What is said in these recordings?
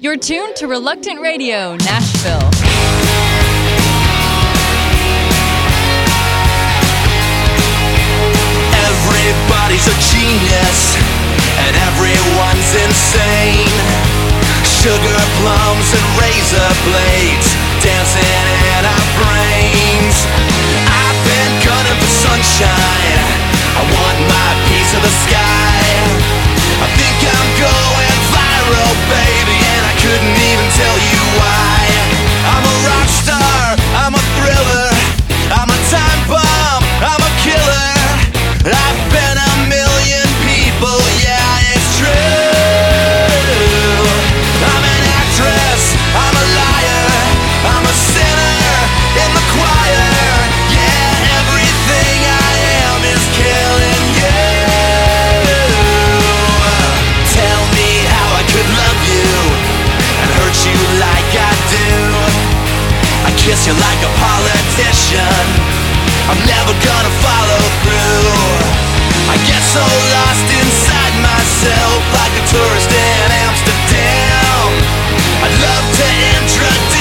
You're tuned to Reluctant Radio, Nashville. Everybody's a genius, and everyone's insane. Sugar plums and razor blades dancing in our brains. I've been gunning for sunshine, I want my piece of the sky. I think I'm going viral, baby couldn't even tell you why. you like a politician. I'm never gonna follow through. I get so lost inside myself Like a tourist in Amsterdam. I'd love to introduce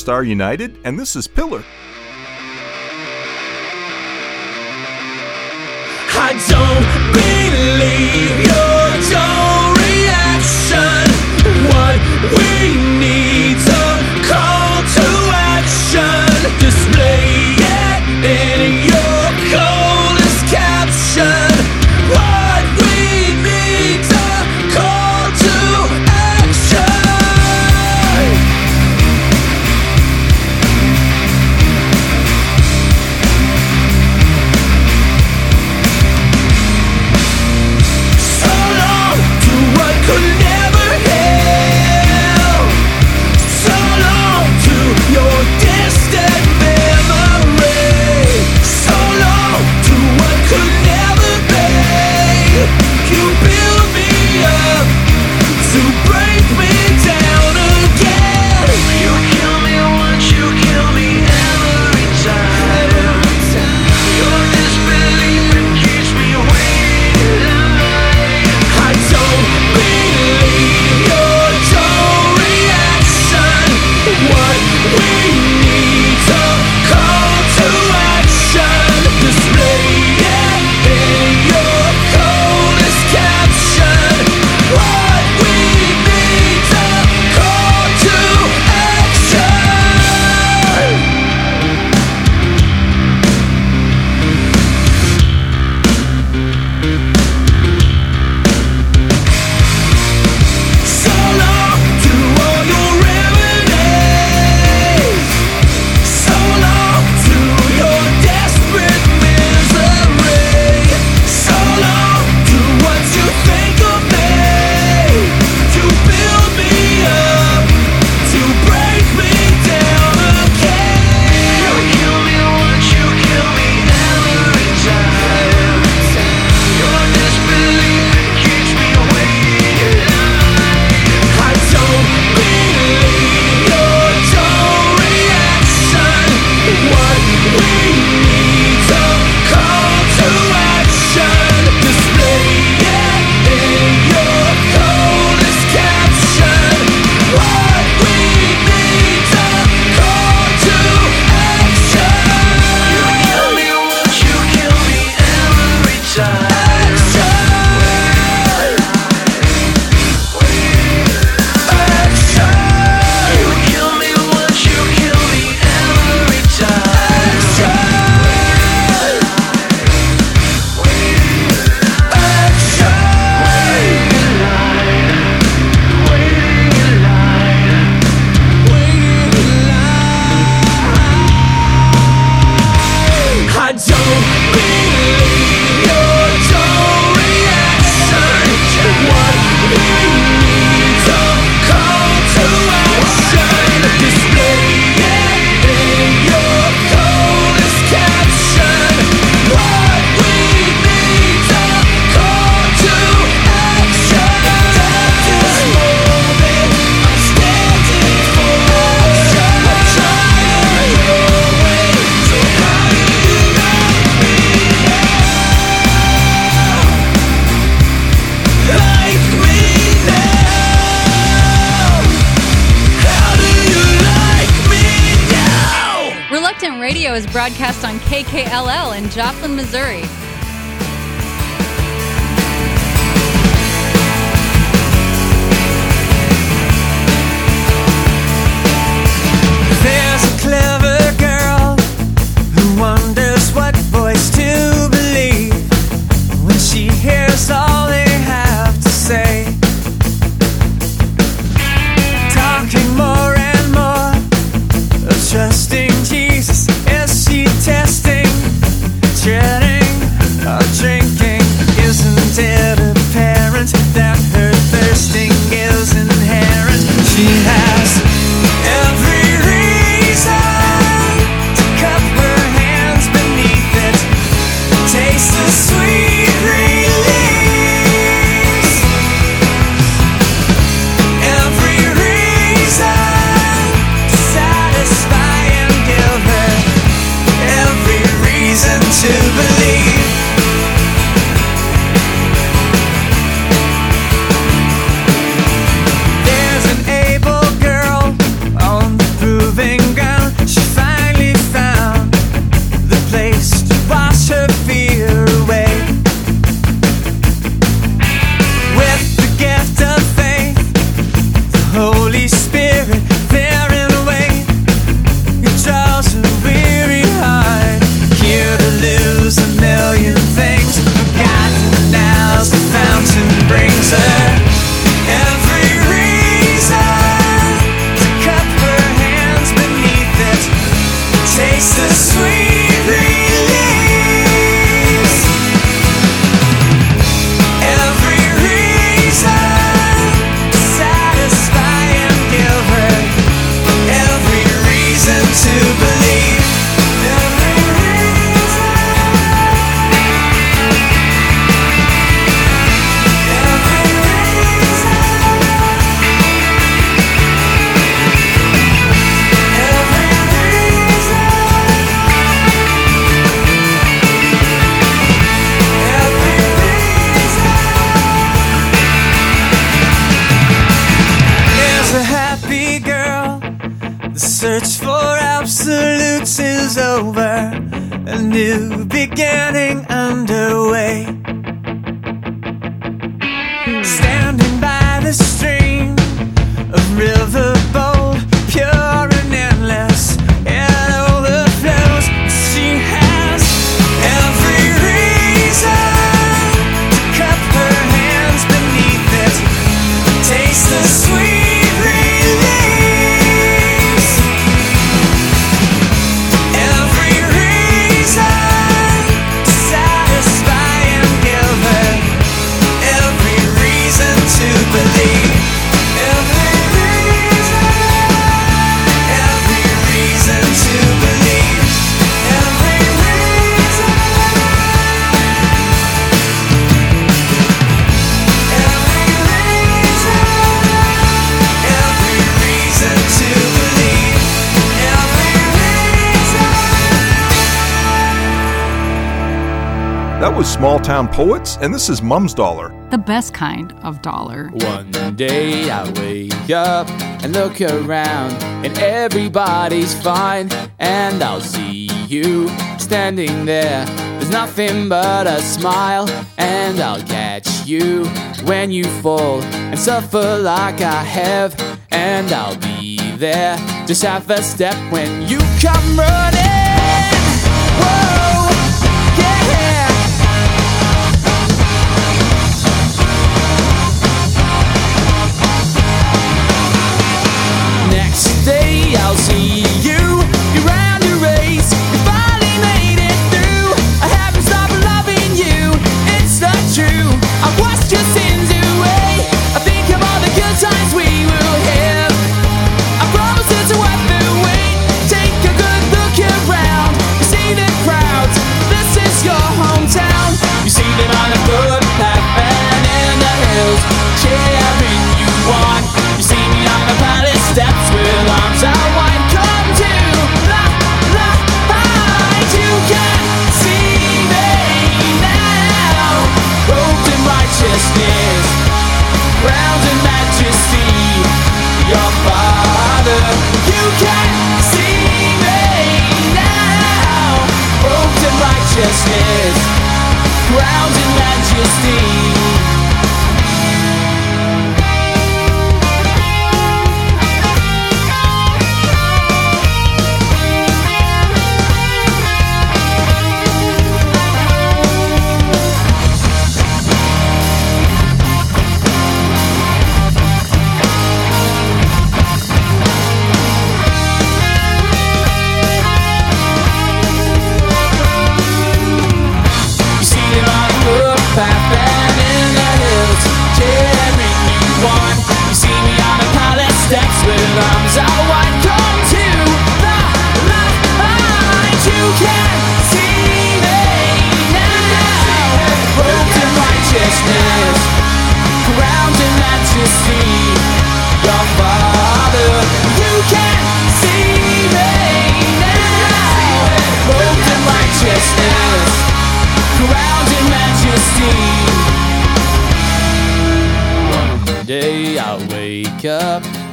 Star United, and this is Pillar. broadcast on KKLL in Joplin, Missouri. Smalltown Poets, and this is Mum's Dollar. The best kind of dollar. One day I wake up and look around, and everybody's fine, and I'll see you standing there. There's nothing but a smile, and I'll catch you when you fall and suffer like I have, and I'll be there just half a step when you come running. Whoa.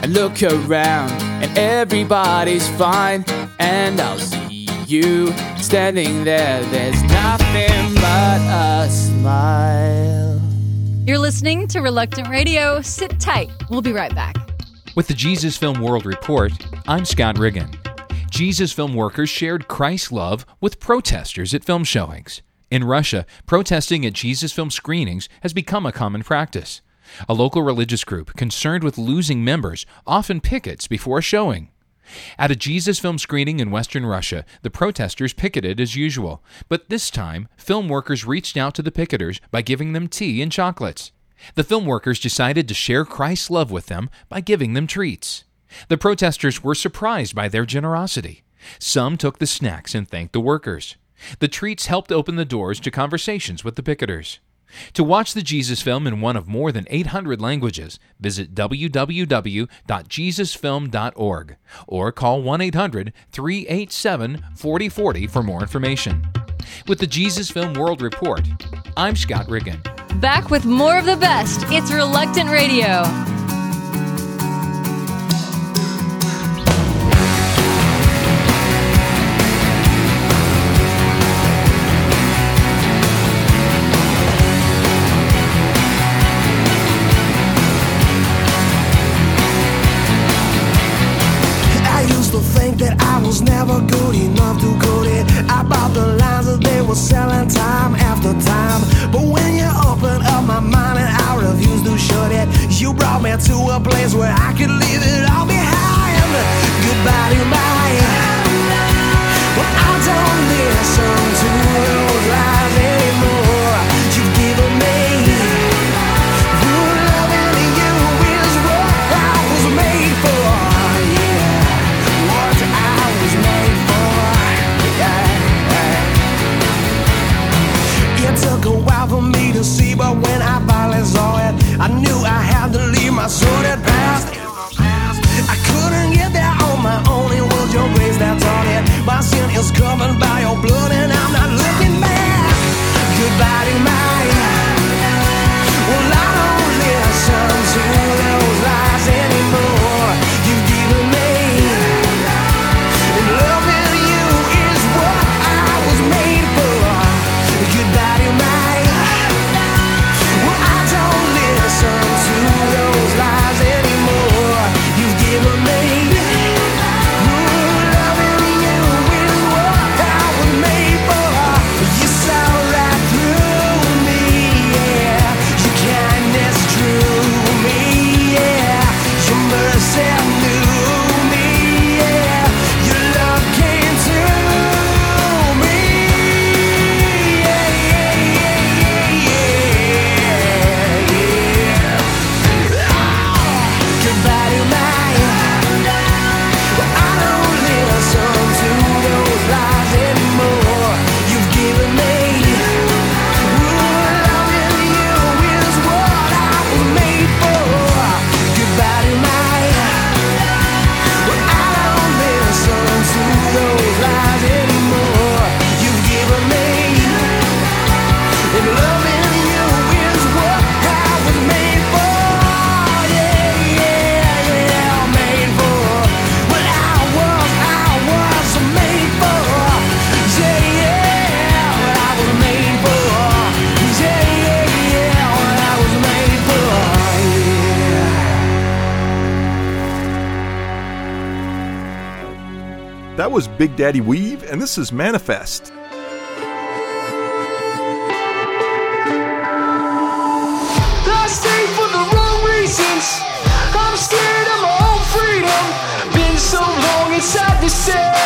Wake up and look around, and everybody's fine, and I'll see you standing there. There's nothing but a smile. You're listening to Reluctant Radio. Sit tight. We'll be right back. With the Jesus Film World Report, I'm Scott Riggin. Jesus film workers shared Christ's love with protesters at film showings. In Russia, protesting at Jesus film screenings has become a common practice. A local religious group concerned with losing members often pickets before a showing. At a Jesus film screening in Western Russia, the protesters picketed as usual, but this time, film workers reached out to the picketers by giving them tea and chocolates. The film workers decided to share Christ's love with them by giving them treats. The protesters were surprised by their generosity. Some took the snacks and thanked the workers. The treats helped open the doors to conversations with the picketers. To watch the Jesus film in one of more than 800 languages, visit www.jesusfilm.org or call 1 800 387 4040 for more information. With the Jesus Film World Report, I'm Scott Riggin. Back with more of the best. It's Reluctant Radio. Me to a place where I could leave it all behind. Goodbye to my. Well, I don't listen was Big Daddy Weave, and this is Manifest. The. I'm scared of my own freedom. Been so long inside this cell.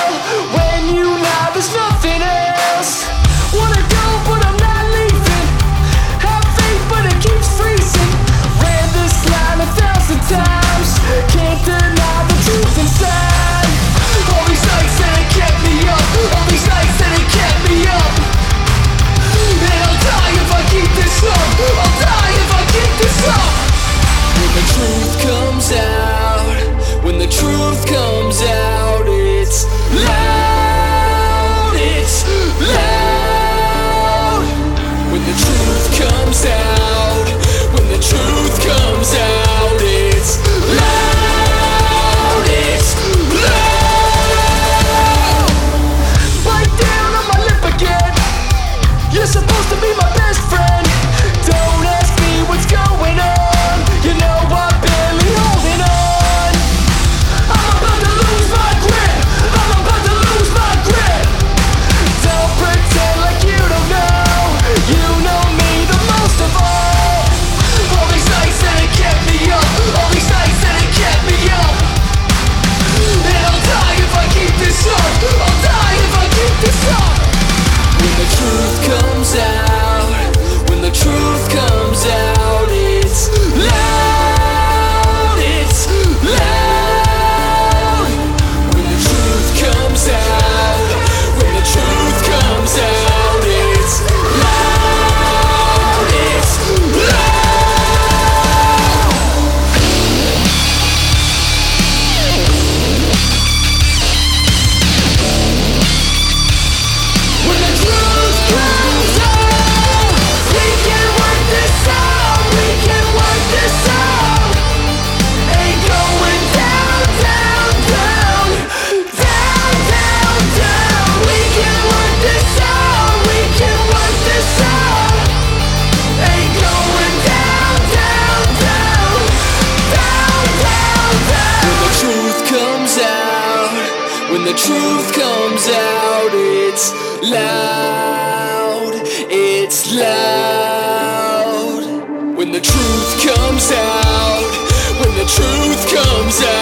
truth comes out.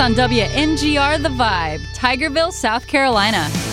on WNGR The Vibe, Tigerville, South Carolina.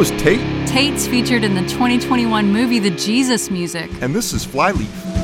was Tate? Tate's featured in the 2021 movie The Jesus Music. And this is Flyleaf.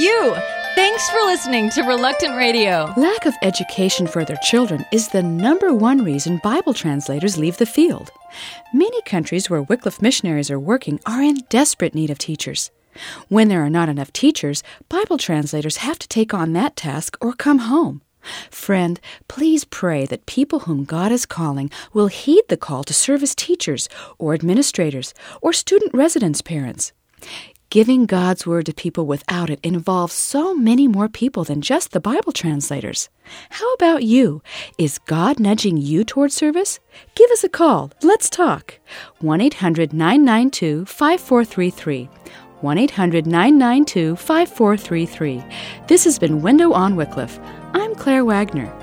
you. Thanks for listening to Reluctant Radio. Lack of education for their children is the number one reason Bible translators leave the field. Many countries where Wycliffe missionaries are working are in desperate need of teachers. When there are not enough teachers, Bible translators have to take on that task or come home. Friend, please pray that people whom God is calling will heed the call to serve as teachers or administrators or student residence parents. Giving God's word to people without it involves so many more people than just the Bible translators. How about you? Is God nudging you toward service? Give us a call. Let's talk. 1 800 992 5433. 1 800 992 5433. This has been Window on Wycliffe. I'm Claire Wagner.